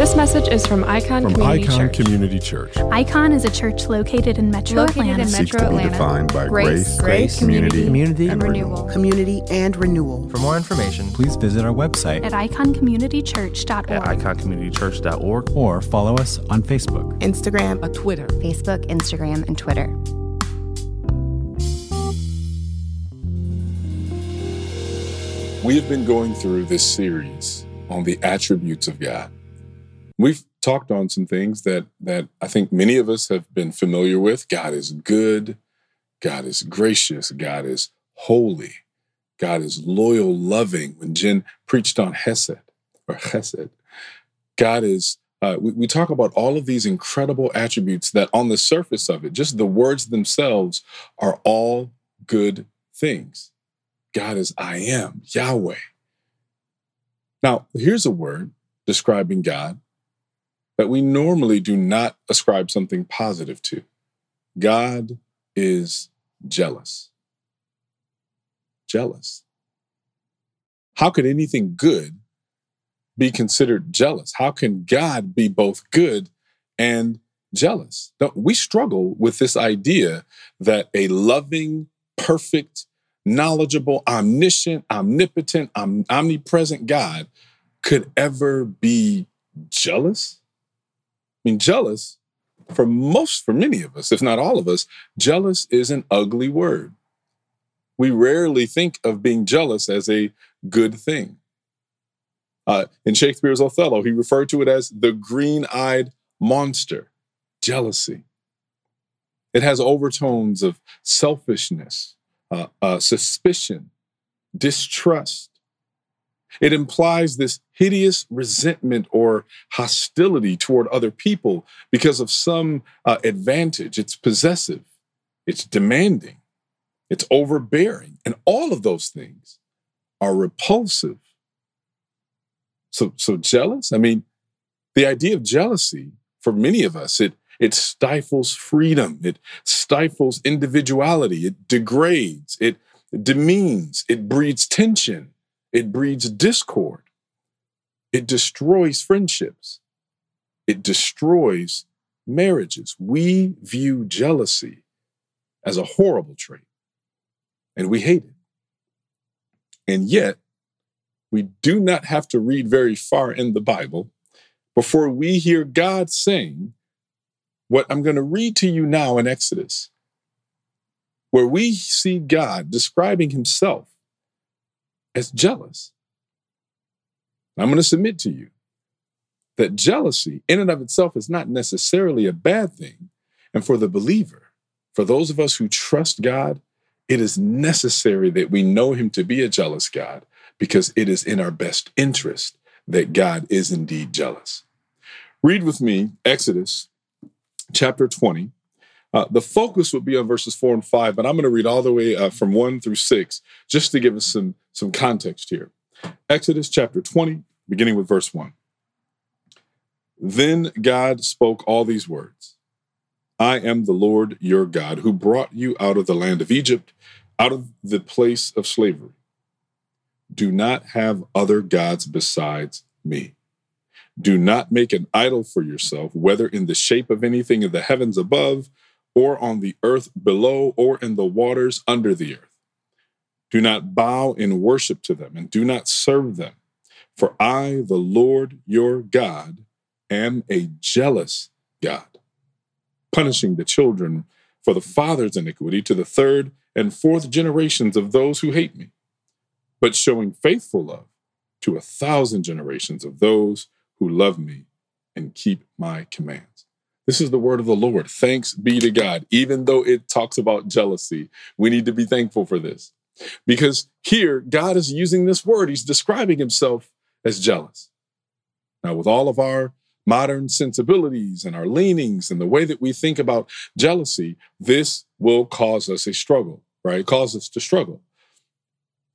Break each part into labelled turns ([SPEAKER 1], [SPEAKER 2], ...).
[SPEAKER 1] This message is from Icon
[SPEAKER 2] From
[SPEAKER 1] Community
[SPEAKER 2] Icon
[SPEAKER 1] Church.
[SPEAKER 2] Community Church.
[SPEAKER 3] Icon is a church located in Metro
[SPEAKER 1] Located
[SPEAKER 3] Atlanta.
[SPEAKER 1] in
[SPEAKER 4] seeks
[SPEAKER 1] Metro
[SPEAKER 4] to be defined by
[SPEAKER 1] Grace,
[SPEAKER 4] grace,
[SPEAKER 1] grace,
[SPEAKER 4] community,
[SPEAKER 5] community,
[SPEAKER 4] and
[SPEAKER 1] renewal.
[SPEAKER 4] renewal.
[SPEAKER 6] community, and renewal.
[SPEAKER 5] For more information,
[SPEAKER 7] please visit our website
[SPEAKER 3] at iconcommunitychurch.org.
[SPEAKER 8] at iconcommunitychurch.org
[SPEAKER 7] or follow us on Facebook.
[SPEAKER 6] Instagram,
[SPEAKER 9] a Twitter,
[SPEAKER 10] Facebook, Instagram, and Twitter.
[SPEAKER 2] We have been going through this series on the attributes of God. We've talked on some things that that I think many of us have been familiar with. God is good, God is gracious, God is holy, God is loyal, loving. When Jen preached on Hesed or Chesed, God is uh, we, we talk about all of these incredible attributes that on the surface of it, just the words themselves are all good things. God is I am, Yahweh. Now, here's a word describing God that we normally do not ascribe something positive to. God is jealous. Jealous. How could anything good be considered jealous? How can God be both good and jealous? Don't- We struggle with this idea that a loving, perfect, knowledgeable, omniscient, omnipotent, om- omnipresent God could ever be jealous? I mean, jealous, for most, for many of us, if not all of us, jealous is an ugly word. We rarely think of being jealous as a good thing. Uh, in Shakespeare's Othello, he referred to it as the green eyed monster, jealousy. It has overtones of selfishness, uh, uh, suspicion, distrust. It implies this hideous resentment or hostility toward other people because of some uh, advantage. It's possessive, it's demanding, it's overbearing, and all of those things are repulsive. So, so jealous. I mean, the idea of jealousy for many of us, it it stifles freedom, it stifles individuality, it degrades, it demeans, it breeds tension, it breeds discord, it destroys friendships, it destroys marriages. We view jealousy as a horrible trait, and we hate it. And yet, we do not have to read very far in the Bible before we hear God saying what I'm going to read to you now in Exodus, where we see God describing himself as jealous. I'm going to submit to you that jealousy, in and of itself, is not necessarily a bad thing. And for the believer, for those of us who trust God, it is necessary that we know him to be a jealous God because it is in our best interest that God is indeed jealous. Read with me Exodus chapter 20. Uh, the focus would be on verses four and five, but I'm going to read all the way uh, from one through six just to give us some, some context here. Exodus chapter 20, beginning with verse one. Then God spoke all these words I am the Lord your God who brought you out of the land of Egypt, out of the place of slavery. Do not have other gods besides me. Do not make an idol for yourself, whether in the shape of anything in the heavens above, or on the earth below, or in the waters under the earth. Do not bow in worship to them, and do not serve them. For I, the Lord your God, am a jealous God, punishing the children for the father's iniquity to the third and fourth generations of those who hate me, but showing faithful love to a thousand generations of those who love me and keep my commands. This is the word of the Lord. Thanks be to God. Even though it talks about jealousy, we need to be thankful for this. Because here, God is using this word. He's describing himself as jealous. Now, with all of our modern sensibilities and our leanings and the way that we think about jealousy, this will cause us a struggle, right? Cause us to struggle.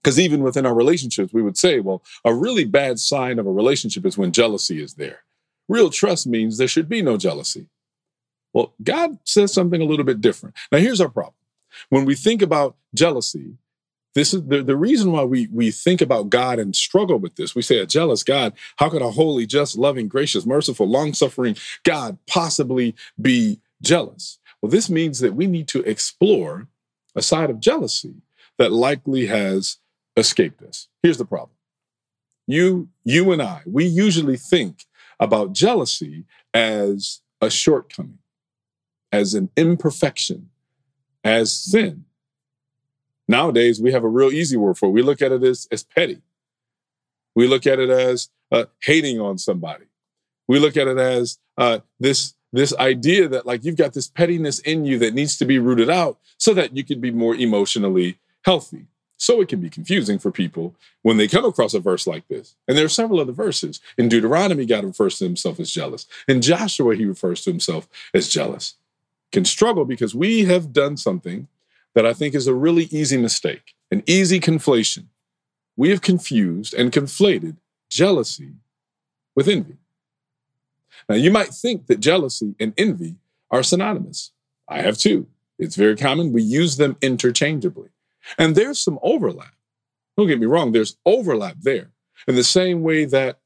[SPEAKER 2] Because even within our relationships, we would say, well, a really bad sign of a relationship is when jealousy is there. Real trust means there should be no jealousy. Well, God says something a little bit different. Now, here's our problem. When we think about jealousy, this is the, the reason why we we think about God and struggle with this. We say a jealous God, how could a holy, just, loving, gracious, merciful, long-suffering God possibly be jealous? Well, this means that we need to explore a side of jealousy that likely has escaped us. Here's the problem. You, you and I, we usually think about jealousy as a shortcoming, as an imperfection, as sin. Nowadays, we have a real easy word for it. We look at it as, as petty. We look at it as uh, hating on somebody. We look at it as uh, this, this idea that like you've got this pettiness in you that needs to be rooted out so that you can be more emotionally healthy. So it can be confusing for people when they come across a verse like this. And there are several other verses. In Deuteronomy, God refers to himself as jealous. In Joshua, he refers to himself as jealous. Can struggle because we have done something that I think is a really easy mistake, an easy conflation. We have confused and conflated jealousy with envy. Now, you might think that jealousy and envy are synonymous. I have too. It's very common. We use them interchangeably. And there's some overlap. Don't get me wrong, there's overlap there. In the same way that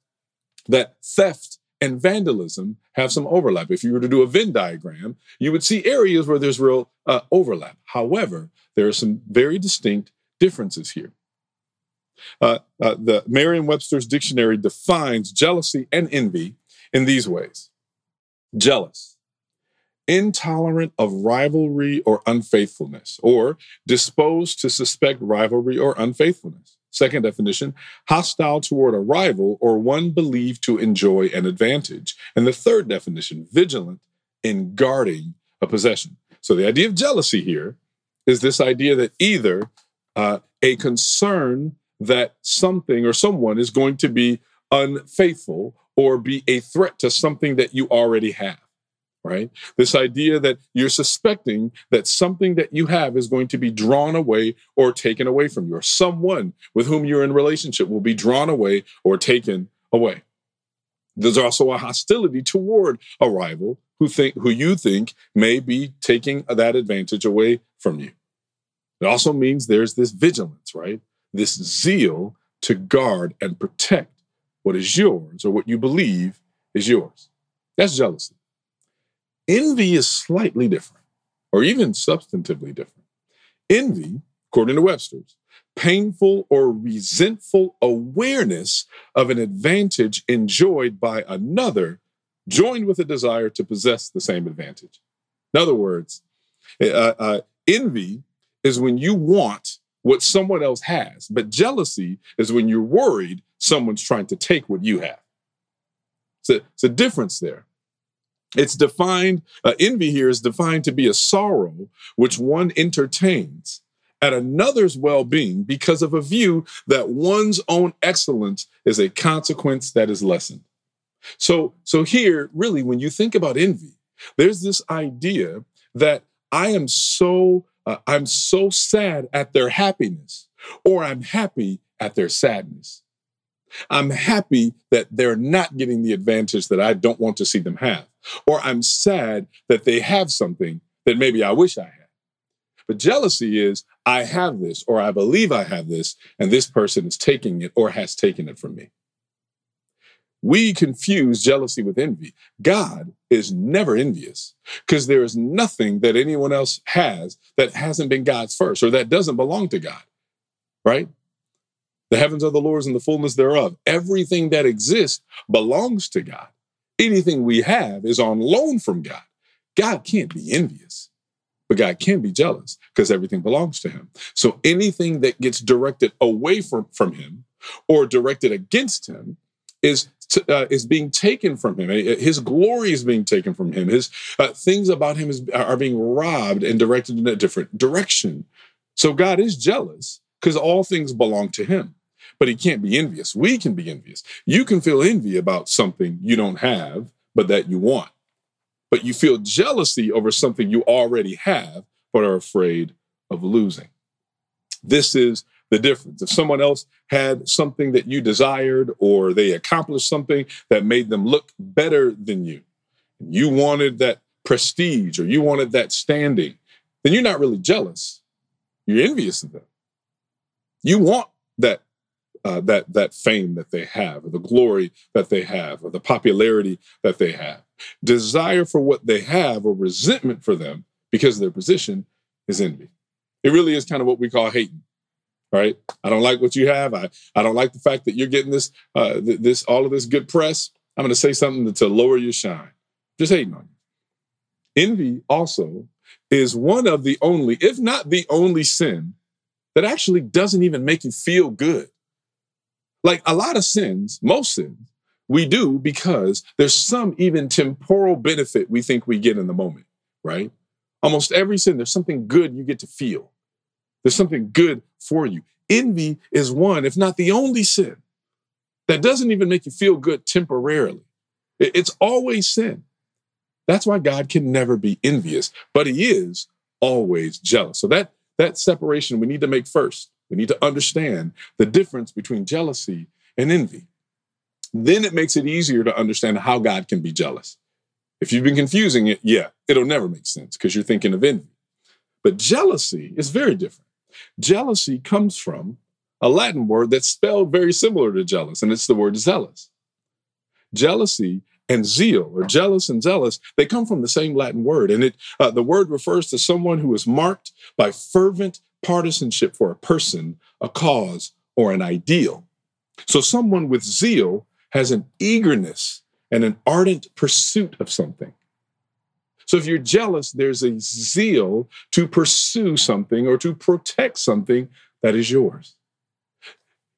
[SPEAKER 2] that theft and vandalism have some overlap. If you were to do a Venn diagram, you would see areas where there's real uh, overlap. However, there are some very distinct differences here. Uh, uh, the Merriam-Webster's dictionary defines jealousy and envy in these ways: jealous, intolerant of rivalry or unfaithfulness, or disposed to suspect rivalry or unfaithfulness. Second definition, hostile toward a rival or one believed to enjoy an advantage. And the third definition, vigilant in guarding a possession. So the idea of jealousy here is this idea that either uh, a concern that something or someone is going to be unfaithful or be a threat to something that you already have right? This idea that you're suspecting that something that you have is going to be drawn away or taken away from you, or someone with whom you're in relationship will be drawn away or taken away. There's also a hostility toward a rival who think who you think may be taking that advantage away from you. It also means there's this vigilance, right? This zeal to guard and protect what is yours or what you believe is yours. That's jealousy. Envy is slightly different, or even substantively different. Envy, according to Webster's, painful or resentful awareness of an advantage enjoyed by another, joined with a desire to possess the same advantage. In other words, uh, uh, envy is when you want what someone else has, but jealousy is when you're worried someone's trying to take what you have. So it's a difference there. It's defined, uh, envy here is defined to be a sorrow which one entertains at another's well being because of a view that one's own excellence is a consequence that is lessened. So, so here, really, when you think about envy, there's this idea that I am so, uh, I'm so sad at their happiness, or I'm happy at their sadness. I'm happy that they're not getting the advantage that I don't want to see them have. Or I'm sad that they have something that maybe I wish I had. But jealousy is I have this, or I believe I have this, and this person is taking it or has taken it from me. We confuse jealousy with envy. God is never envious because there is nothing that anyone else has that hasn't been God's first or that doesn't belong to God, right? The heavens are the Lord's and the fullness thereof. Everything that exists belongs to God. Anything we have is on loan from God. God can't be envious, but God can be jealous because everything belongs to him. So anything that gets directed away from, from him or directed against him is uh, is being taken from him. His glory is being taken from him. His uh, things about him is, are being robbed and directed in a different direction. So God is jealous because all things belong to him but he can't be envious. We can be envious. You can feel envy about something you don't have, but that you want. But you feel jealousy over something you already have, but are afraid of losing. This is the difference. If someone else had something that you desired or they accomplished something that made them look better than you, and you wanted that prestige or you wanted that standing, then you're not really jealous. You're envious of them. You want that uh, that that fame that they have, or the glory that they have, or the popularity that they have. Desire for what they have, or resentment for them because of their position, is envy. It really is kind of what we call hating, right? I don't like what you have. I I don't like the fact that you're getting this uh, th- this all of this good press. I'm going to say something to, to lower your shine. Just hating on you. Envy also is one of the only, if not the only sin that actually doesn't even make you feel good. Like a lot of sins, most sins, we do because there's some even temporal benefit we think we get in the moment, right? Almost every sin, there's something good you get to feel. There's something good for you. Envy is one, if not the only sin, that doesn't even make you feel good temporarily. It's always sin. That's why God can never be envious, but he is always jealous. So that that separation we need to make first. We need to understand the difference between jealousy and envy. Then it makes it easier to understand how God can be jealous. If you've been confusing it, yeah, it'll never make sense because you're thinking of envy. But jealousy is very different. Jealousy comes from a Latin word that's spelled very similar to jealous, and it's the word zealous. Jealousy and zeal, or jealous and zealous, they come from the same Latin word. And it, uh, the word refers to someone who is marked by fervent partisanship for a person, a cause, or an ideal. So someone with zeal has an eagerness and an ardent pursuit of something. So if you're jealous, there's a zeal to pursue something or to protect something that is yours.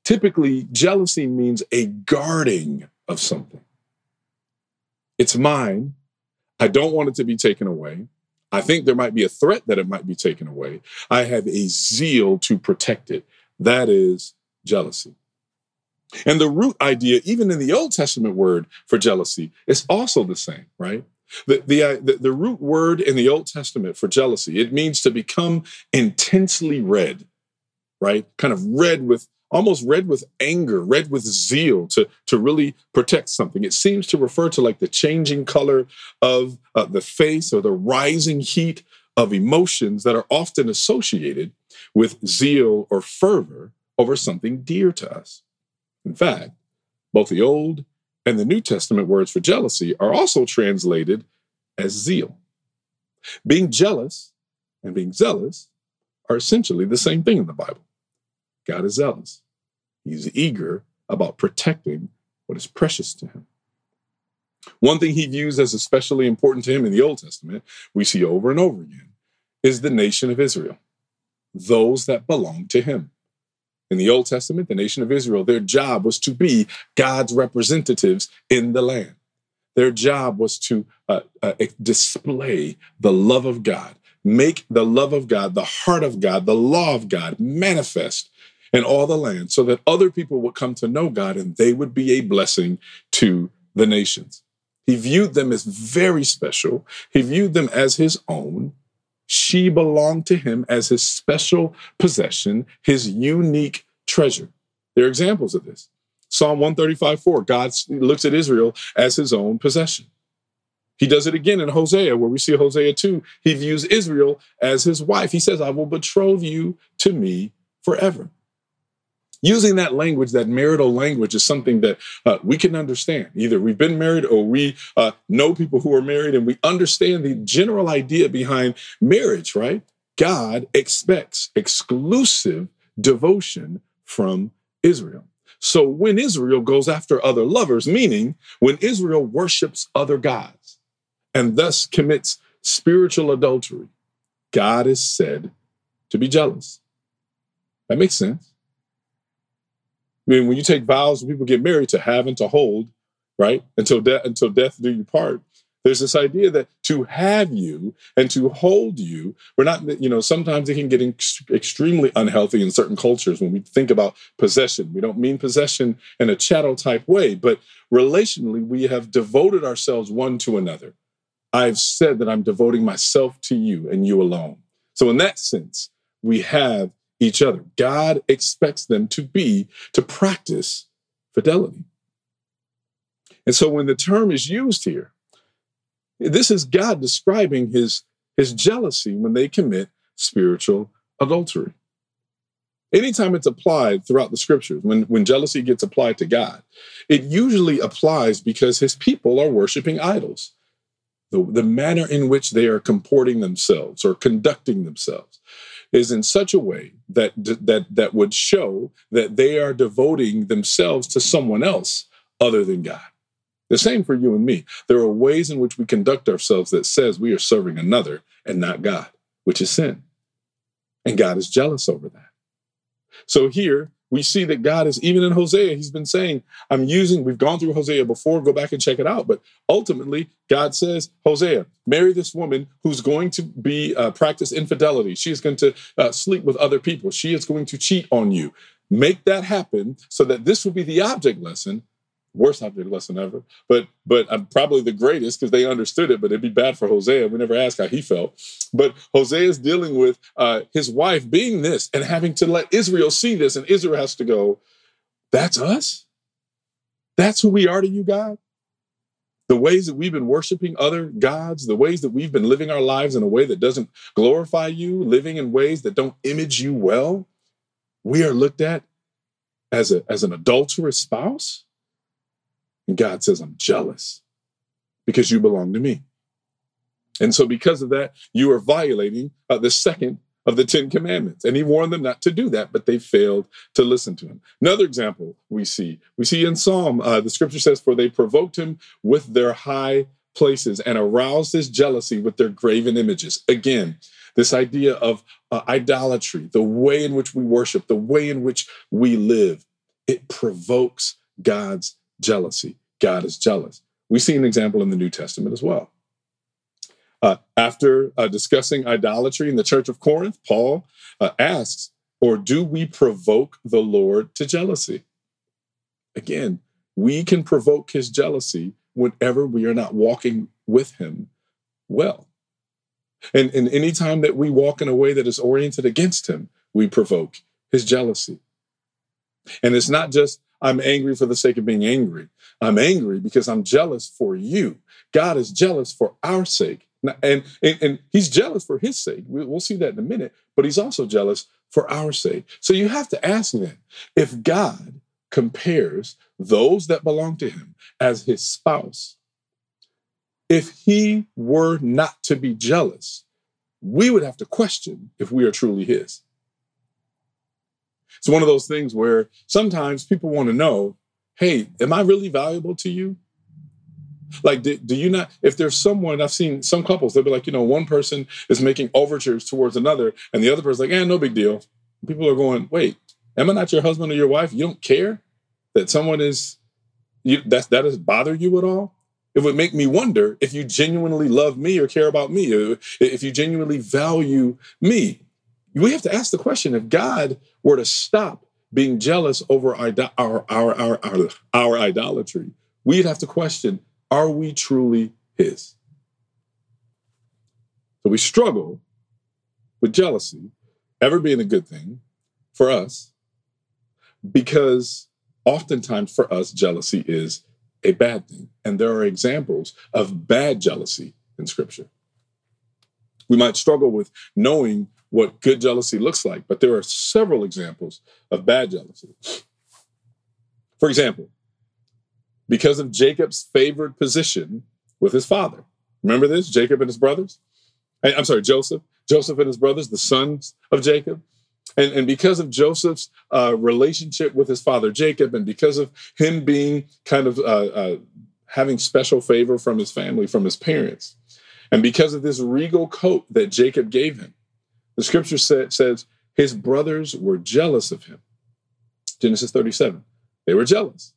[SPEAKER 2] Typically, jealousy means a guarding of something. It's mine. I don't want it to be taken away. I think there might be a threat that it might be taken away. I have a zeal to protect it. That is jealousy. And the root idea, even in the Old Testament word for jealousy, is also the same, right? The, the, uh, the, the, root word in the Old Testament for jealousy, it means to become intensely red, right? Kind of red with almost red with anger, red with zeal to, to really protect something. It seems to refer to like the changing color of uh, the face or the rising heat of emotions that are often associated with zeal or fervor over something dear to us. In fact, both the Old and the New Testament words for jealousy are also translated as zeal. Being jealous and being zealous are essentially the same thing in the Bible. God is zealous. He's eager about protecting what is precious to him. One thing he views as especially important to him in the Old Testament, we see over and over again, is the nation of Israel, those that belong to him. In the Old Testament, the nation of Israel, their job was to be God's representatives in the land. Their job was to uh, uh, display the love of God, make the love of God, the heart of God, the law of God manifest in all the land so that other people would come to know God and they would be a blessing to the nations. He viewed them as very special. He viewed them as his own. She belonged to him as his special possession, his unique treasure. There are examples of this. Psalm 135 4, God looks at Israel as his own possession. He does it again in Hosea, where we see Hosea 2. He views Israel as his wife. He says, I will betroth you to me forever using that language, that marital language, is something that uh, we can understand. Either we've been married or we uh, know people who are married and we understand the general idea behind marriage, right? God expects exclusive devotion from Israel. So when Israel goes after other lovers, meaning when Israel worships other gods and thus commits spiritual adultery, God is said to be jealous. That makes sense. I mean, when you take vows and people get married to have and to hold, right? Until death until death do you part. There's this idea that to have you and to hold you, we're not, you know, sometimes it can get ex- extremely unhealthy in certain cultures when we think about possession. We don't mean possession in a chattel type way, but relationally, we have devoted ourselves one to another. I've said that I'm devoting myself to you and you alone. So, in that sense, we have each other. God expects them to be, to practice fidelity. And so when the term is used here, this is God describing his, his jealousy when they commit spiritual adultery. anytime it's applied throughout the scriptures, when, when jealousy gets applied to God, it usually applies because his people are worshiping idols. The, the manner in which they are comporting themselves or conducting themselves is in such a way that, that, that would show that they are devoting themselves to someone else other than God. The same for you and me. There are ways in which we conduct ourselves that says we are serving another and not God, which is sin. And God is jealous over that. So here we see that God is, even in Hosea, he's been saying, I'm using, we've gone through Hosea before, go back and check it out. But ultimately, God says, Hosea, marry this woman who's going to be uh, practice infidelity. She is going to uh, sleep with other people. She is going to cheat on you. Make that happen so that this will be the object lesson worst object lesson ever, but but I'm probably the greatest because they understood it. But it'd be bad for Hosea. We never asked how he felt. But Hosea is dealing with uh, his wife being this and having to let Israel see this, and Israel has to go. That's us. That's who we are to you, God. The ways that we've been worshiping other gods, the ways that we've been living our lives in a way that doesn't glorify you, living in ways that don't image you well, we are looked at as, a, as an adulterous spouse and God says, I'm jealous because you belong to me. And so, because of that, you are violating uh, the second of the Ten Commandments. And he warned them not to do that, but they failed to listen to him. Another example we see, we see in Psalm, uh, the scripture says, For they provoked him with their high places and aroused his jealousy with their graven images. Again, this idea of uh, idolatry, the way in which we worship, the way in which we live, it provokes God's jealousy. God is jealous. We see an example in the New Testament as well. Uh, after uh, discussing idolatry in the church of Corinth, Paul uh, asks, Or do we provoke the Lord to jealousy? Again, we can provoke his jealousy whenever we are not walking with him well. And, and anytime that we walk in a way that is oriented against him, we provoke his jealousy. And it's not just I'm angry for the sake of being angry. I'm angry because I'm jealous for you. God is jealous for our sake. And, and, and he's jealous for his sake. We'll see that in a minute, but he's also jealous for our sake. So you have to ask then if God compares those that belong to him as his spouse, if he were not to be jealous, we would have to question if we are truly his. It's one of those things where sometimes people want to know, hey, am I really valuable to you? Like, do, do, you not, if there's someone, I've seen some couples, they'll be like, you know, one person is making overtures towards another, and the other person's like, eh, no big deal. People are going, wait, am I not your husband or your wife? You don't care that someone is, you, that, that does bother you at all? It would make me wonder if you genuinely love me or care about me, if you genuinely value me we have to ask the question if God were to stop being jealous over our, our, our, our, our, idolatry, we'd have to question are we truly His? So we struggle with jealousy ever being a good thing for us because oftentimes for us, jealousy is a bad thing. And there are examples of bad jealousy in Scripture. We might struggle with knowing what good jealousy looks like, but there are several examples of bad jealousy. For example, because of Jacob's favored position with his father. Remember this? Jacob and his brothers? I'm sorry, Joseph. Joseph and his brothers, the sons of Jacob. And, and because of Joseph's uh, relationship with his father Jacob, and because of him being kind of uh, uh, having special favor from his family, from his parents, and because of this regal coat that Jacob gave him, the scripture say, says his brothers were jealous of him. Genesis 37. They were jealous.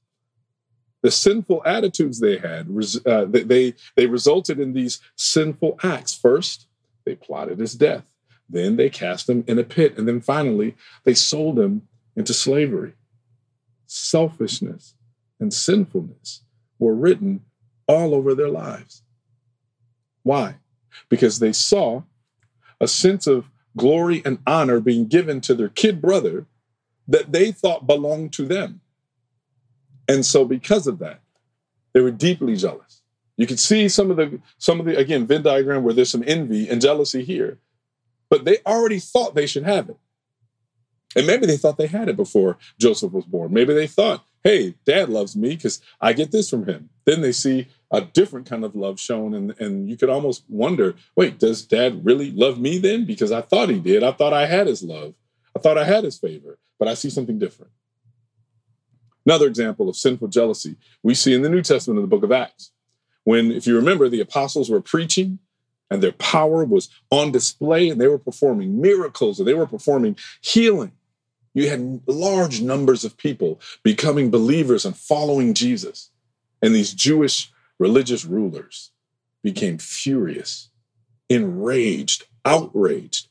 [SPEAKER 2] The sinful attitudes they had, uh, they, they resulted in these sinful acts. First, they plotted his death. Then they cast him in a pit. And then finally, they sold him into slavery. Selfishness and sinfulness were written all over their lives. Why? Because they saw a sense of glory and honor being given to their kid brother that they thought belonged to them. And so because of that, they were deeply jealous. You can see some of the some of the again Venn diagram where there's some envy and jealousy here, but they already thought they should have it. And maybe they thought they had it before Joseph was born. Maybe they thought, hey, dad loves me because I get this from him. Then they see a different kind of love shown. And, and you could almost wonder wait, does dad really love me then? Because I thought he did. I thought I had his love. I thought I had his favor, but I see something different. Another example of sinful jealousy we see in the New Testament in the book of Acts. When, if you remember, the apostles were preaching and their power was on display and they were performing miracles and they were performing healing. You had large numbers of people becoming believers and following Jesus. And these Jewish religious rulers became furious, enraged, outraged.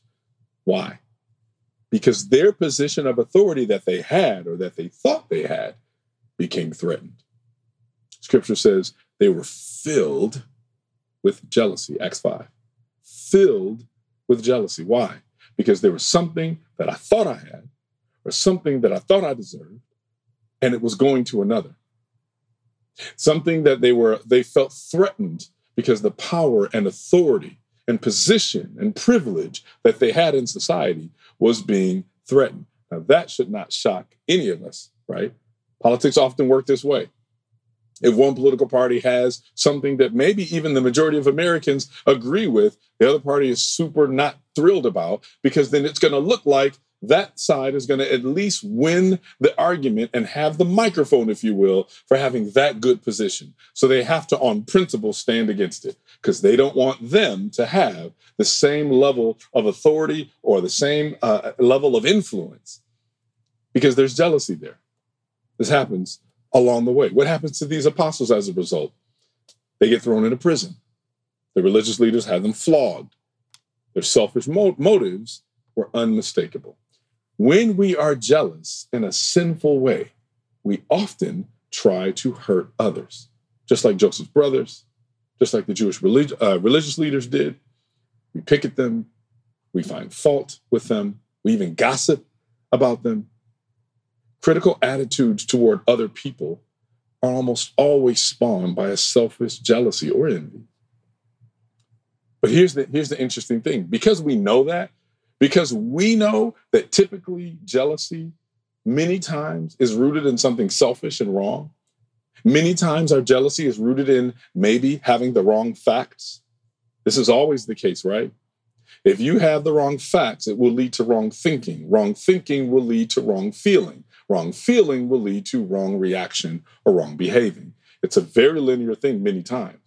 [SPEAKER 2] Why? Because their position of authority that they had or that they thought they had became threatened. Scripture says they were filled with jealousy, Acts 5. Filled with jealousy. Why? Because there was something that I thought I had or something that I thought I deserved, and it was going to another. Something that they were, they felt threatened because the power and authority and position and privilege that they had in society was being threatened. Now, that should not shock any of us, right? Politics often work this way. If one political party has something that maybe even the majority of Americans agree with, the other party is super not thrilled about because then it's going to look like that side is going to at least win the argument and have the microphone, if you will, for having that good position. So they have to, on principle, stand against it because they don't want them to have the same level of authority or the same uh, level of influence because there's jealousy there. This happens along the way. What happens to these apostles as a result? They get thrown into prison. The religious leaders have them flogged. Their selfish mo- motives were unmistakable. When we are jealous in a sinful way, we often try to hurt others, just like Joseph's brothers, just like the Jewish relig- uh, religious leaders did. We pick at them, we find fault with them, we even gossip about them. Critical attitudes toward other people are almost always spawned by a selfish jealousy or envy. But here's the, here's the interesting thing because we know that, because we know that typically jealousy many times is rooted in something selfish and wrong. Many times our jealousy is rooted in maybe having the wrong facts. This is always the case, right? If you have the wrong facts, it will lead to wrong thinking. Wrong thinking will lead to wrong feeling. Wrong feeling will lead to wrong reaction or wrong behaving. It's a very linear thing many times.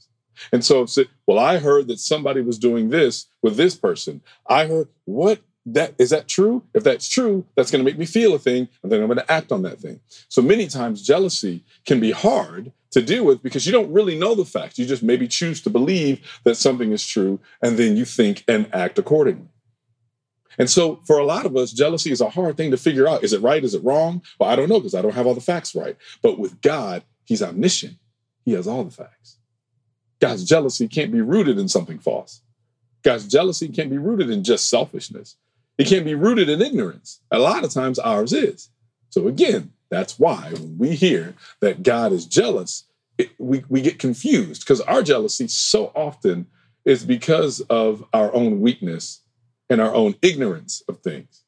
[SPEAKER 2] And so, well, I heard that somebody was doing this with this person. I heard what that is that true? If that's true, that's going to make me feel a thing, and then I'm going to act on that thing. So many times, jealousy can be hard to deal with because you don't really know the facts. You just maybe choose to believe that something is true, and then you think and act accordingly. And so, for a lot of us, jealousy is a hard thing to figure out. Is it right? Is it wrong? Well, I don't know because I don't have all the facts right. But with God, He's omniscient, He has all the facts. God's jealousy can't be rooted in something false. God's jealousy can't be rooted in just selfishness. It can't be rooted in ignorance. A lot of times ours is. So again, that's why when we hear that God is jealous, it, we, we get confused because our jealousy so often is because of our own weakness and our own ignorance of things.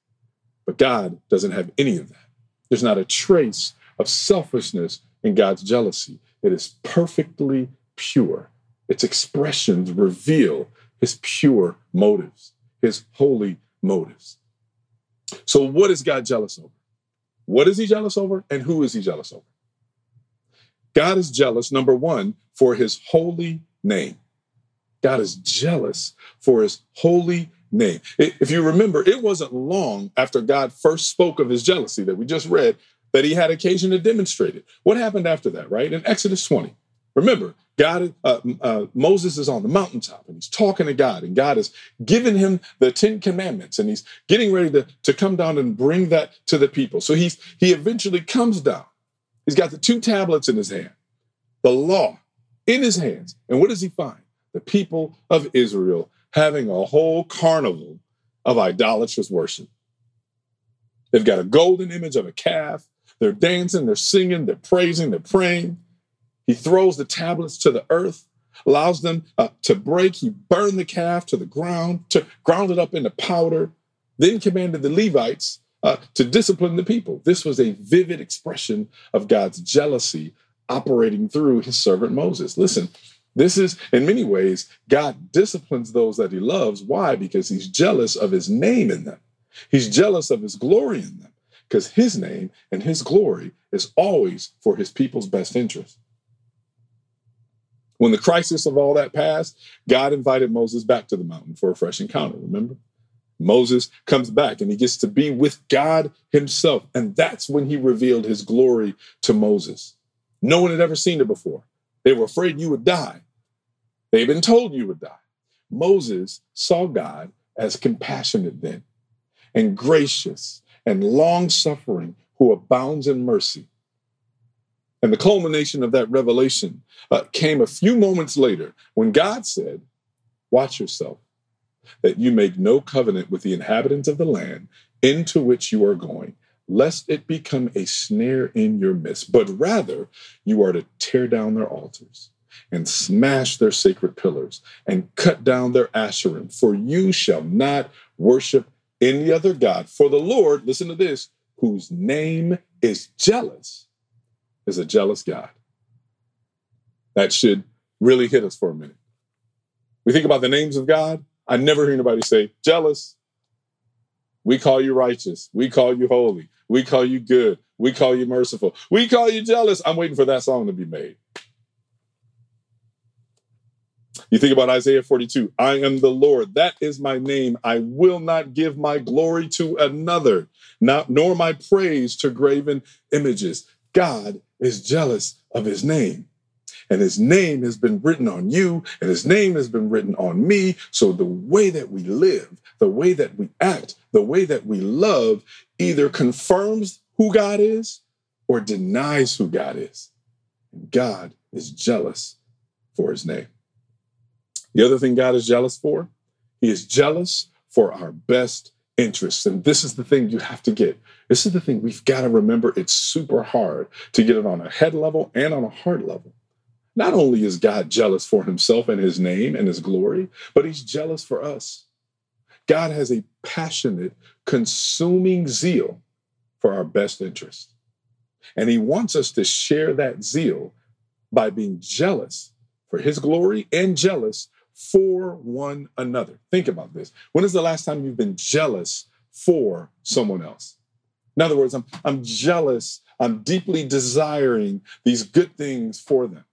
[SPEAKER 2] But God doesn't have any of that. There's not a trace of selfishness in God's jealousy. It is perfectly pure. Its expressions reveal his pure motives, his holy motives. So, what is God jealous over? What is he jealous over? And who is he jealous over? God is jealous, number one, for his holy name. God is jealous for his holy name. If you remember, it wasn't long after God first spoke of his jealousy that we just read that he had occasion to demonstrate it. What happened after that, right? In Exodus 20. Remember, God, uh, uh, Moses is on the mountaintop and he's talking to God, and God is giving him the Ten Commandments, and he's getting ready to, to come down and bring that to the people. So he's he eventually comes down. He's got the two tablets in his hand, the law in his hands. And what does he find? The people of Israel having a whole carnival of idolatrous worship. They've got a golden image of a calf. They're dancing, they're singing, they're praising, they're praying. He throws the tablets to the earth, allows them uh, to break. He burned the calf to the ground, to ground it up into powder, then commanded the Levites uh, to discipline the people. This was a vivid expression of God's jealousy operating through his servant Moses. Listen, this is, in many ways, God disciplines those that he loves. Why? Because he's jealous of his name in them, he's jealous of his glory in them, because his name and his glory is always for his people's best interest. When the crisis of all that passed, God invited Moses back to the mountain for a fresh encounter, remember? Moses comes back and he gets to be with God himself. And that's when he revealed his glory to Moses. No one had ever seen it before. They were afraid you would die. They had been told you would die. Moses saw God as compassionate then and gracious and long suffering, who abounds in mercy. And the culmination of that revelation uh, came a few moments later when God said, Watch yourself that you make no covenant with the inhabitants of the land into which you are going, lest it become a snare in your midst, but rather you are to tear down their altars and smash their sacred pillars and cut down their asherim, for you shall not worship any other God. For the Lord, listen to this, whose name is jealous, is a jealous God. That should really hit us for a minute. We think about the names of God, I never hear anybody say, jealous. We call you righteous. We call you holy. We call you good. We call you merciful. We call you jealous. I'm waiting for that song to be made. You think about Isaiah 42 I am the Lord. That is my name. I will not give my glory to another, not, nor my praise to graven images. God is jealous of his name and his name has been written on you, and his name has been written on me. So the way that we live, the way that we act, the way that we love either confirms who God is or denies who God is. God is jealous for his name. The other thing God is jealous for, he is jealous for our best interests. And this is the thing you have to get. This is the thing we've got to remember. It's super hard to get it on a head level and on a heart level. Not only is God jealous for himself and his name and his glory, but he's jealous for us. God has a passionate, consuming zeal for our best interest. And he wants us to share that zeal by being jealous for his glory and jealous for one another. Think about this. When is the last time you've been jealous for someone else? In other words, I'm, I'm jealous, I'm deeply desiring these good things for them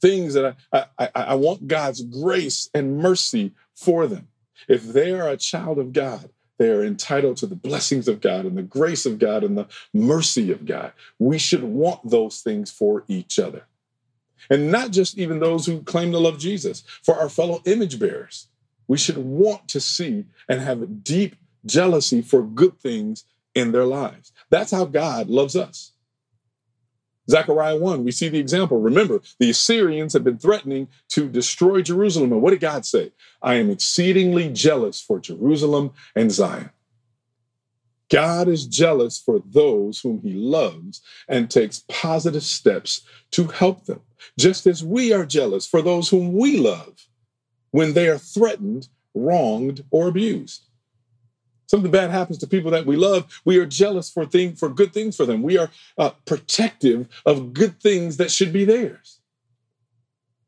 [SPEAKER 2] things that I, I, I want God's grace and mercy for them. If they are a child of God, they are entitled to the blessings of God and the grace of God and the mercy of God. We should want those things for each other. And not just even those who claim to love Jesus, for our fellow image bearers. We should want to see and have deep jealousy for good things in their lives. That's how God loves us. Zechariah 1, we see the example. Remember, the Assyrians had been threatening to destroy Jerusalem. And what did God say? I am exceedingly jealous for Jerusalem and Zion. God is jealous for those whom he loves and takes positive steps to help them, just as we are jealous for those whom we love when they are threatened, wronged, or abused something bad happens to people that we love, we are jealous for thing for good things for them. We are uh, protective of good things that should be theirs.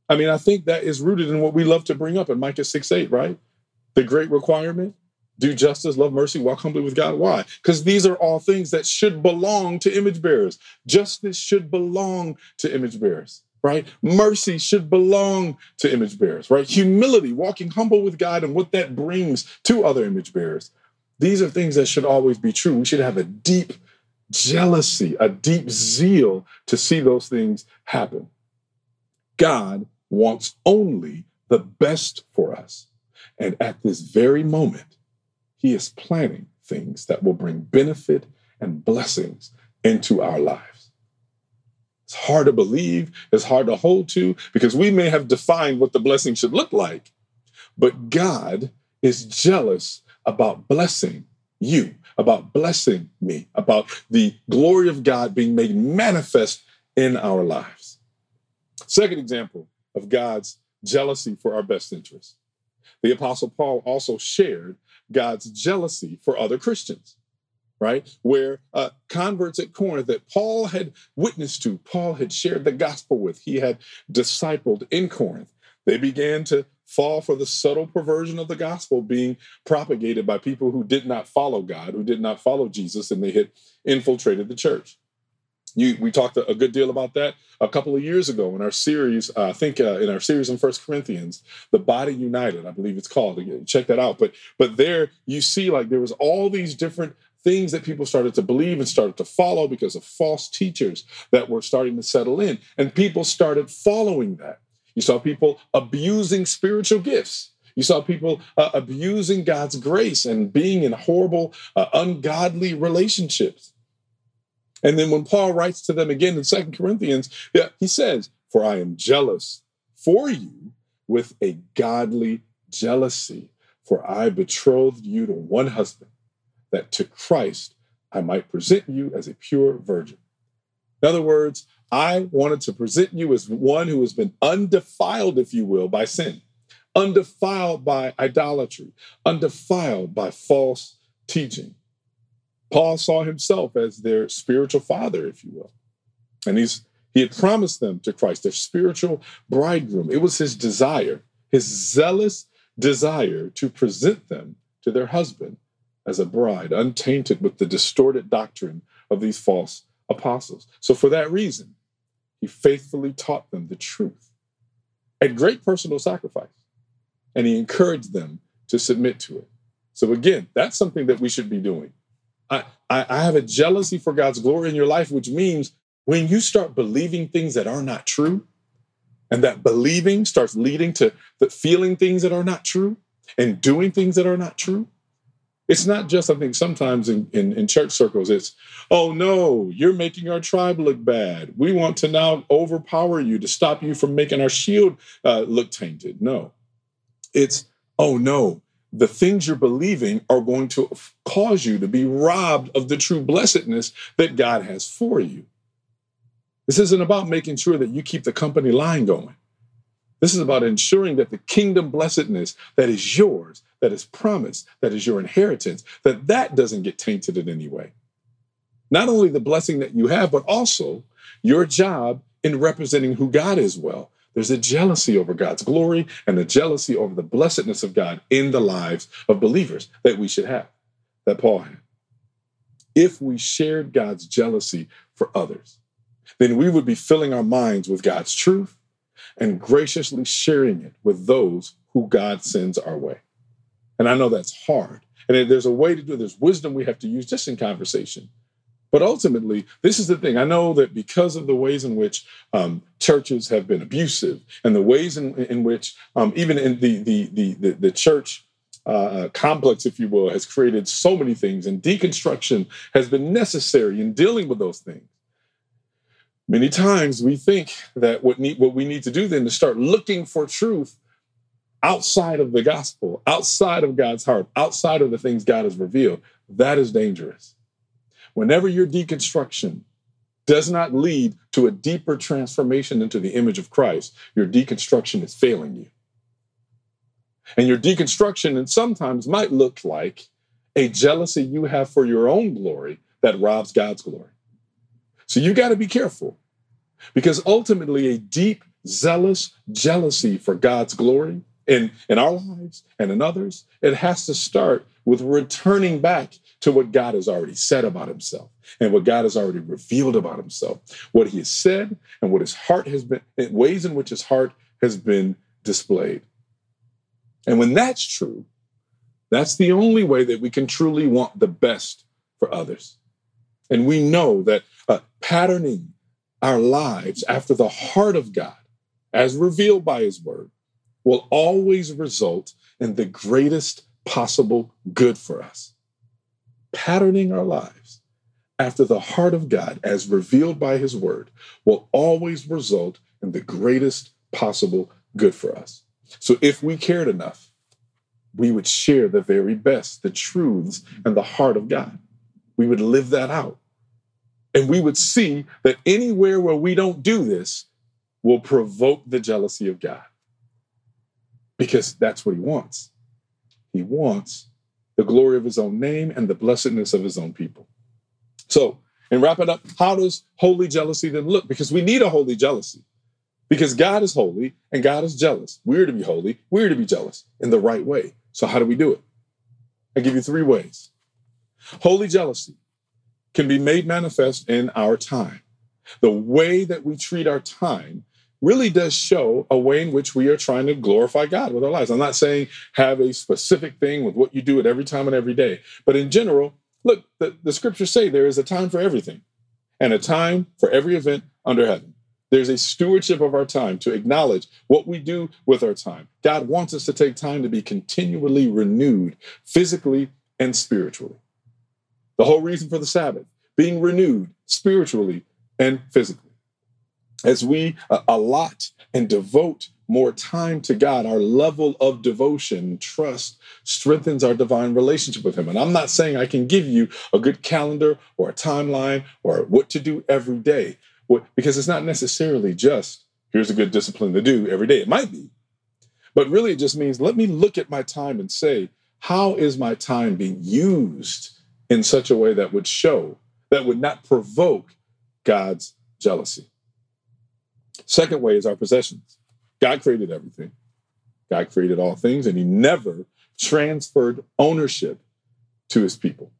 [SPEAKER 2] I mean, I think that is rooted in what we love to bring up in Micah 6 8, right? The great requirement do justice, love mercy, walk humbly with God. Why? Because these are all things that should belong to image bearers. Justice should belong to image bearers, right? Mercy should belong to image bearers, right? Humility, walking humble with God and what that brings to other image bearers. These are things that should always be true. We should have a deep jealousy, a deep zeal to see those things happen. God wants only the best for us. And at this very moment, He is planning things that will bring benefit and blessings into our lives. It's hard to believe, it's hard to hold to, because we may have defined what the blessing should look like, but God is jealous about blessing you, about blessing me, about the glory of God being made manifest in our lives. Second example of God's jealousy for our best interest. The Apostle Paul also shared God's jealousy for other Christians. right? Where uh, converts at Corinth that Paul had witnessed to, Paul had shared the gospel with, he had discipled in Corinth, they began to fall for the subtle perversion of the gospel being propagated by people who did not follow God, who did not follow Jesus, and they had infiltrated the church. You, we talked a, good deal about that a couple of years ago in our series. Uh, I think uh, in our series in First Corinthians, the Body United, I believe it's called. Check that out. But but there you see like there was all these different things that people started to believe and started to follow because of false teachers that were starting to settle in, and people started following that. You saw people abusing spiritual gifts. You saw people uh, abusing God's grace and being in horrible, uh, ungodly relationships. And then when Paul writes to them again in Second Corinthians, yeah, he says, For I am jealous for you with a godly jealousy, for I betrothed you to one husband, that to Christ I might present you as a pure virgin. In other words, I wanted to present you as one who has been undefiled, if you will, by sin, undefiled by idolatry, undefiled by false teaching. Paul saw himself as their spiritual father, if you will. And he's he had promised them to Christ, their spiritual bridegroom. It was his desire, his zealous desire to present them to their husband as a bride, untainted with the distorted doctrine of these false apostles. So, for that reason, he faithfully taught them the truth at great personal sacrifice, and he encouraged them to submit to it. So, again, that's something that we should be doing. I, I, have a jealousy for God's glory in your life, which means when you start believing things that are not true, and that believing starts leading to feeling things that are not true and doing things that are not true, it's not just, I think, sometimes in, in, in, church circles, it's, oh no, you're making our tribe look bad. We want to now overpower you to stop you from making our shield uh, look tainted. No. It's, oh no, the things you're believing are going to cause you to be robbed of the true blessedness that God has for you. This isn't about making sure that you keep the company line going. This is about ensuring that the kingdom blessedness that is yours, that is promised, that is your inheritance, that that doesn't get tainted in any way. Not only the blessing that you have, but also your job in representing who God is well. There's a jealousy over God's glory and a jealousy over the blessedness of God in the lives of believers that we should have, that Paul had. If we shared God's jealousy for others, then we would be filling our minds with God's truth and graciously sharing it with those who God sends our way. And I know that's hard. And there's a way to do it. There's wisdom we have to use just in conversation. But ultimately, this is the thing. I know that because of the ways in which um, churches have been abusive and the ways in, in which, um, even in the, the, the, the, the church uh, uh, complex, if you will, has created so many things, and deconstruction has been necessary in dealing with those things. Many times we think that what, need, what we need to do then is start looking for truth outside of the gospel, outside of God's heart, outside of the things God has revealed. That is dangerous. Whenever your deconstruction does not lead to a deeper transformation into the image of Christ, your deconstruction is failing you. And your deconstruction, and sometimes might look like a jealousy you have for your own glory that robs God's glory. So you got to be careful because ultimately, a deep, zealous jealousy for God's glory in, in our lives and in others, it has to start with returning back to what God has already said about himself and what God has already revealed about himself, what he has said and what his heart has been, ways in which his heart has been displayed. And when that's true, that's the only way that we can truly want the best for others. And we know that uh, patterning our lives after the heart of God, as revealed by his word, will always result in the greatest possible good for us. Patterning our lives after the heart of God, as revealed by his word, will always result in the greatest possible good for us. So if we cared enough, we would share the very best, the truths and the heart of God. We would live that out. And we would see that anywhere where we don't do this will provoke the jealousy of God. Because that's what he wants. He wants the glory of his own name and the blessedness of his own people. So, and wrap it up, how does holy jealousy then look? Because we need a holy jealousy. Because God is holy and God is jealous. We're to be holy, we're to be jealous in the right way. So, how do we do it? I give you three ways. Holy jealousy can be made manifest in our time. The way that we treat our time really does show a way in which we are trying to glorify God with our lives. I'm not saying have a specific thing with what you do at every time and every day, but in general, look, the, the scriptures say there is a time for everything and a time for every event under heaven. There's a stewardship of our time to acknowledge what we do with our time. God wants us to take time to be continually renewed physically and spiritually. The whole reason for the Sabbath, being renewed spiritually and physically. As we uh, allot and devote more time to God, our level of devotion, trust strengthens our divine relationship with Him. And I'm not saying I can give you a good calendar or a timeline or what to do every day, because it's not necessarily just here's a good discipline to do every day. It might be, but really it just means let me look at my time and say, how is my time being used in such a way that would show, that would not provoke God's jealousy? Second way is our possessions. God created everything. God created all things, and He never transferred ownership to His people.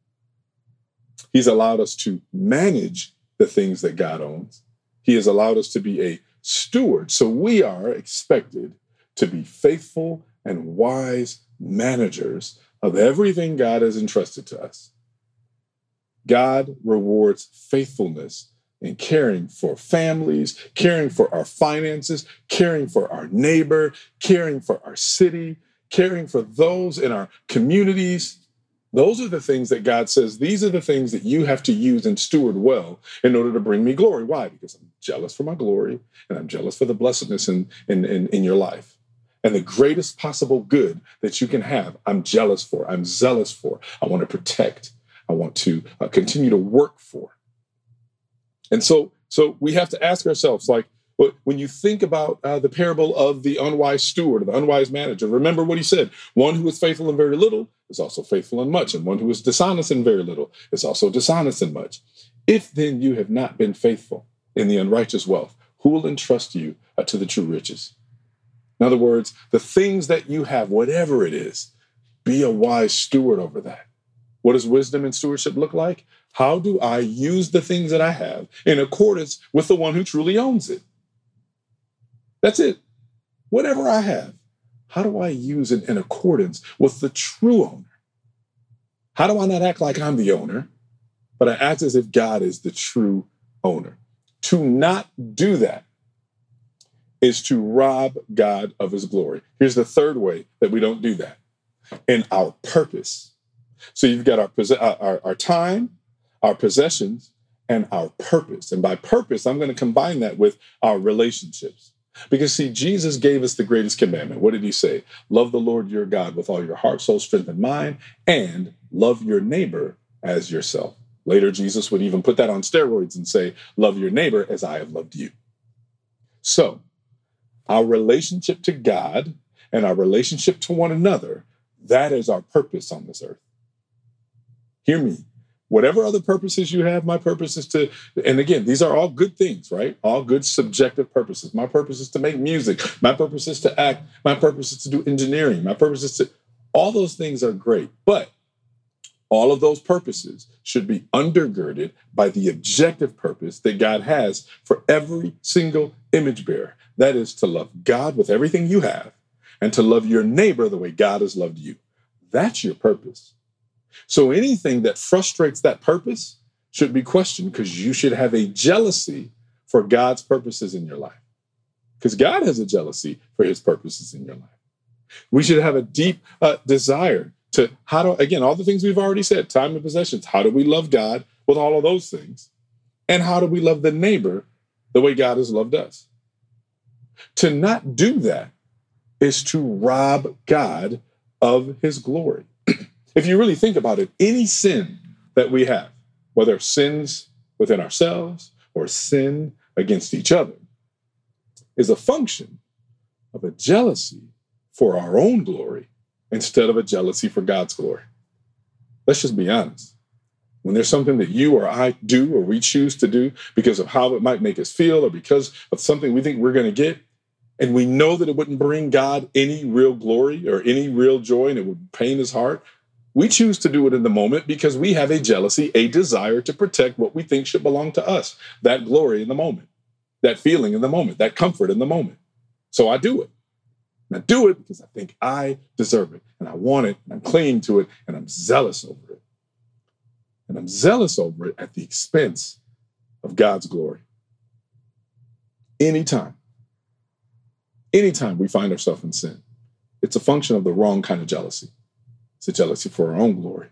[SPEAKER 2] He's allowed us to manage the things that God owns. He has allowed us to be a steward. So we are expected to be faithful and wise managers of everything God has entrusted to us. God rewards faithfulness in caring for families, caring for our finances, caring for our neighbor, caring for our city, caring for those in our communities. Those are the things that God says, these are the things that you have to use and steward well in order to bring me glory. Why? Because I'm jealous for my glory and I'm jealous for the blessedness in, in, in, in your life. And the greatest possible good that you can have, I'm jealous for, I'm zealous for, I want to protect, I want to uh, continue to work for. And so, so we have to ask ourselves, like, when you think about uh, the parable of the unwise steward, the unwise manager, remember what he said: one who is faithful in very little is also faithful in much, and one who is dishonest in very little is also dishonest in much. If then you have not been faithful in the unrighteous wealth, who will entrust you uh, to the true riches? In other words, the things that you have, whatever it is, be a wise steward over that. What does wisdom and stewardship look like? How do I use the things that I have in accordance with the one who truly owns it? That's it. Whatever I have, how do I use it in accordance with the true owner? How do I not act like I'm the owner, but I act as if God is the true owner? To not do that is to rob God of his glory. Here's the third way that we don't do that in our purpose. So you've got our, our, our time, our possessions, and our purpose. And by purpose, I'm going to combine that with our relationships. Because, see, Jesus gave us the greatest commandment. What did he say? Love the Lord your God with all your heart, soul, strength, and mind, and love your neighbor as yourself. Later, Jesus would even put that on steroids and say, Love your neighbor as I have loved you. So, our relationship to God and our relationship to one another, that is our purpose on this earth. Hear me whatever other purposes you have, my purpose is to, and again, these are all good things, right? All good subjective purposes. My purpose is to make music. My purpose is to act. My purpose is to do engineering. My purpose is to, all those things are great. But all of those purposes should be undergirded by the objective purpose that God has for every single image bearer. That is to love God with everything you have and to love your neighbor the way God has loved you. That's your purpose. So anything that frustrates that purpose should be questioned because you should have a jealousy for God's purposes in your life. Because God has a jealousy for his purposes in your life. We should have a deep uh, desire to how do, again, all the things we've already said time and possessions. How do we love God with all of those things? And how do we love the neighbor the way God has loved us? To not do that is to rob God of his glory. If you really think about it, any sin that we have, whether sins within ourselves or sin against each other, is a function of a jealousy for our own glory instead of a jealousy for God's glory. Let's just be honest. when there's something that you or I do or we choose to do because of how it might make us feel or because of something we think we're going to get, and we know that it wouldn't bring God any real glory or any real joy and it would pain his heart, we choose to do it in the moment because we have a jealousy, a desire to protect what we think should belong to us that glory in the moment, that feeling in the moment, that comfort in the moment. So I do it. And I do it because I think I deserve it and I want it and I'm clinging to it and I'm zealous over it. And I'm zealous over it at the expense of God's glory. Anytime, anytime we find ourselves in sin, it's a function of the wrong kind of jealousy. It's a jealousy for our own glory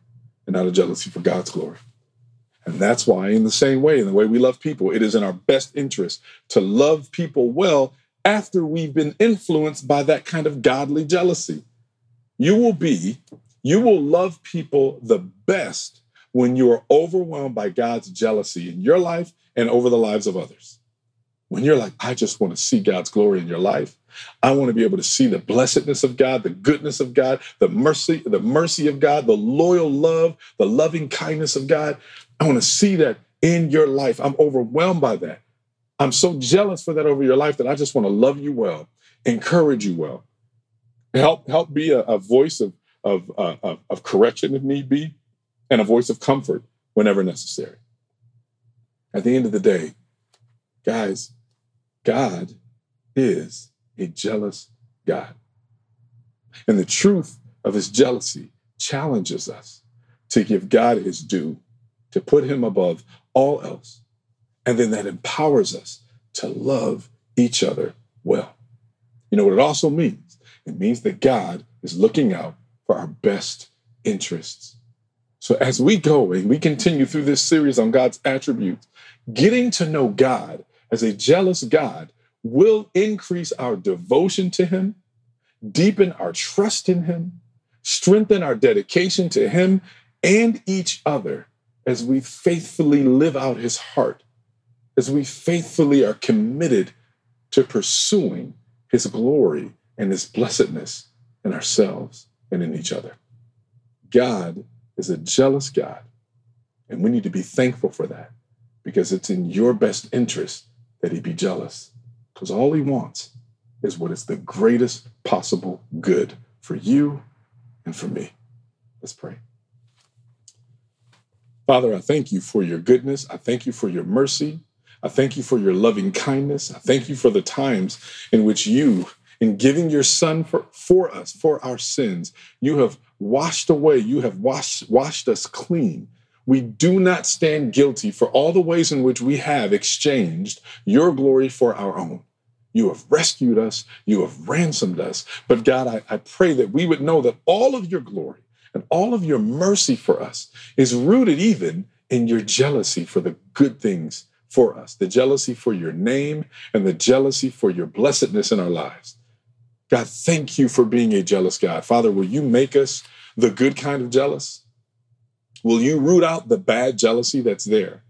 [SPEAKER 2] and not a jealousy for God's glory. And that's why, in the same way, in the way we love people, it is in our best interest to love people well after we've been influenced by that kind of godly jealousy. You will be, you will love people the best when you are overwhelmed by God's jealousy in your life and over the lives of others. When you're like, I just want to see God's glory in your life. I want to be able to see the blessedness of God, the goodness of God, the mercy, the mercy of God, the loyal love, the loving kindness of God. I want to see that in your life. I'm overwhelmed by that. I'm so jealous for that over your life that I just want to love you well, encourage you well, help help be a, a voice of of, uh, of of correction if need be, and a voice of comfort whenever necessary. At the end of the day, guys, God is a jealous God, and the truth of His jealousy challenges us to give God His due, to put Him above all else and then that empowers us to love each other well. You know what it also means? It means that God is looking out for our best interests. So as we go and we continue through this series on God's attributes, getting to know God as a jealous God will increase our devotion to Him, deepen our trust in Him, strengthen our dedication to Him and each other as we faithfully live out His heart as we faithfully are committed to pursuing his glory and his blessedness in ourselves and in each other. God is a jealous God, and we need to be thankful for that because it's in your best interest that he be jealous because all he wants is what is the greatest possible good for you and for me. Let's pray. Father, I thank you for your goodness. I thank you for your mercy. I thank you for your loving kindness. I thank you for the times in which you, in giving your son for, for us, for our sins, you have washed away, you have washed, washed us clean. We do not stand guilty for all the ways in which we have exchanged your glory for our own. You have rescued us, you have ransomed us. But God, I, I pray that we would know that all of your glory and all of your mercy for us is rooted even in your jealousy for the good things for us, the jealousy for your name and the jealousy for your blessedness in our lives. God, thank you for being a jealous God. Father, will you make us the good kind of jealous? Will you root out the bad jealousy that's there?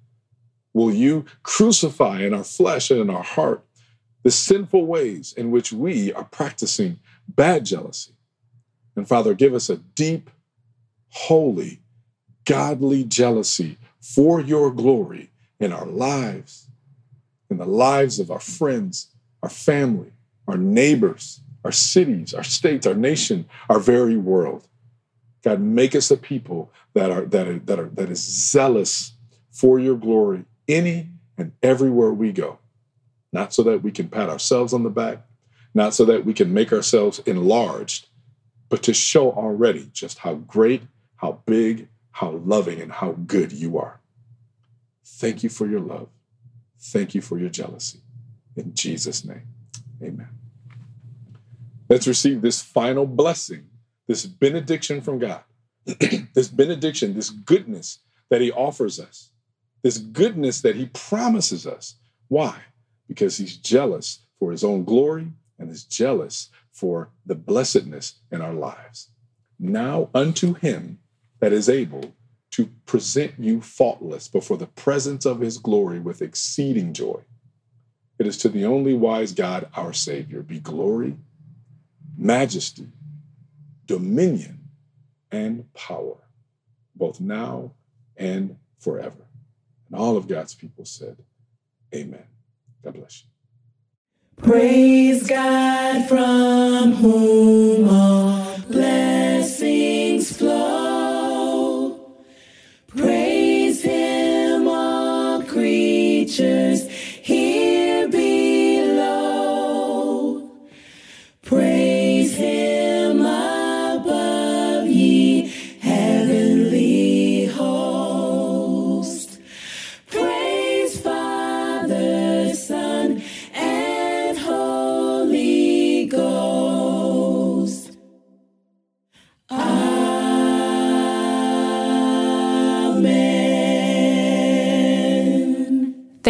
[SPEAKER 2] Will you crucify in our flesh and in our heart the sinful ways in which we are practicing bad jealousy? And Father, give us a deep, holy, godly jealousy for your glory in our lives, in the lives of our friends, our family, our neighbors, our cities, our states, our nation, our very world. God, make us a people that are that are that are that is zealous for your glory any and everywhere we go. Not so that we can pat ourselves on the back, not so that we can make ourselves enlarged, but to show already just how great, how big, how loving, and how good you are. Thank you for your love. Thank you for your jealousy. In Jesus' name, amen. Let's receive this final blessing, this benediction from God, this benediction, this goodness that He offers us, this goodness that He promises us. Why? Because He's jealous for His own glory and is jealous for the blessedness in our lives. Now unto Him that is able to present you faultless before the presence of his glory with exceeding joy. It is to the only wise God, our Savior, be glory, majesty, dominion, and power, both now and forever. And all of God's people said, Amen. God bless you.
[SPEAKER 1] Praise God from whom all blessings flow.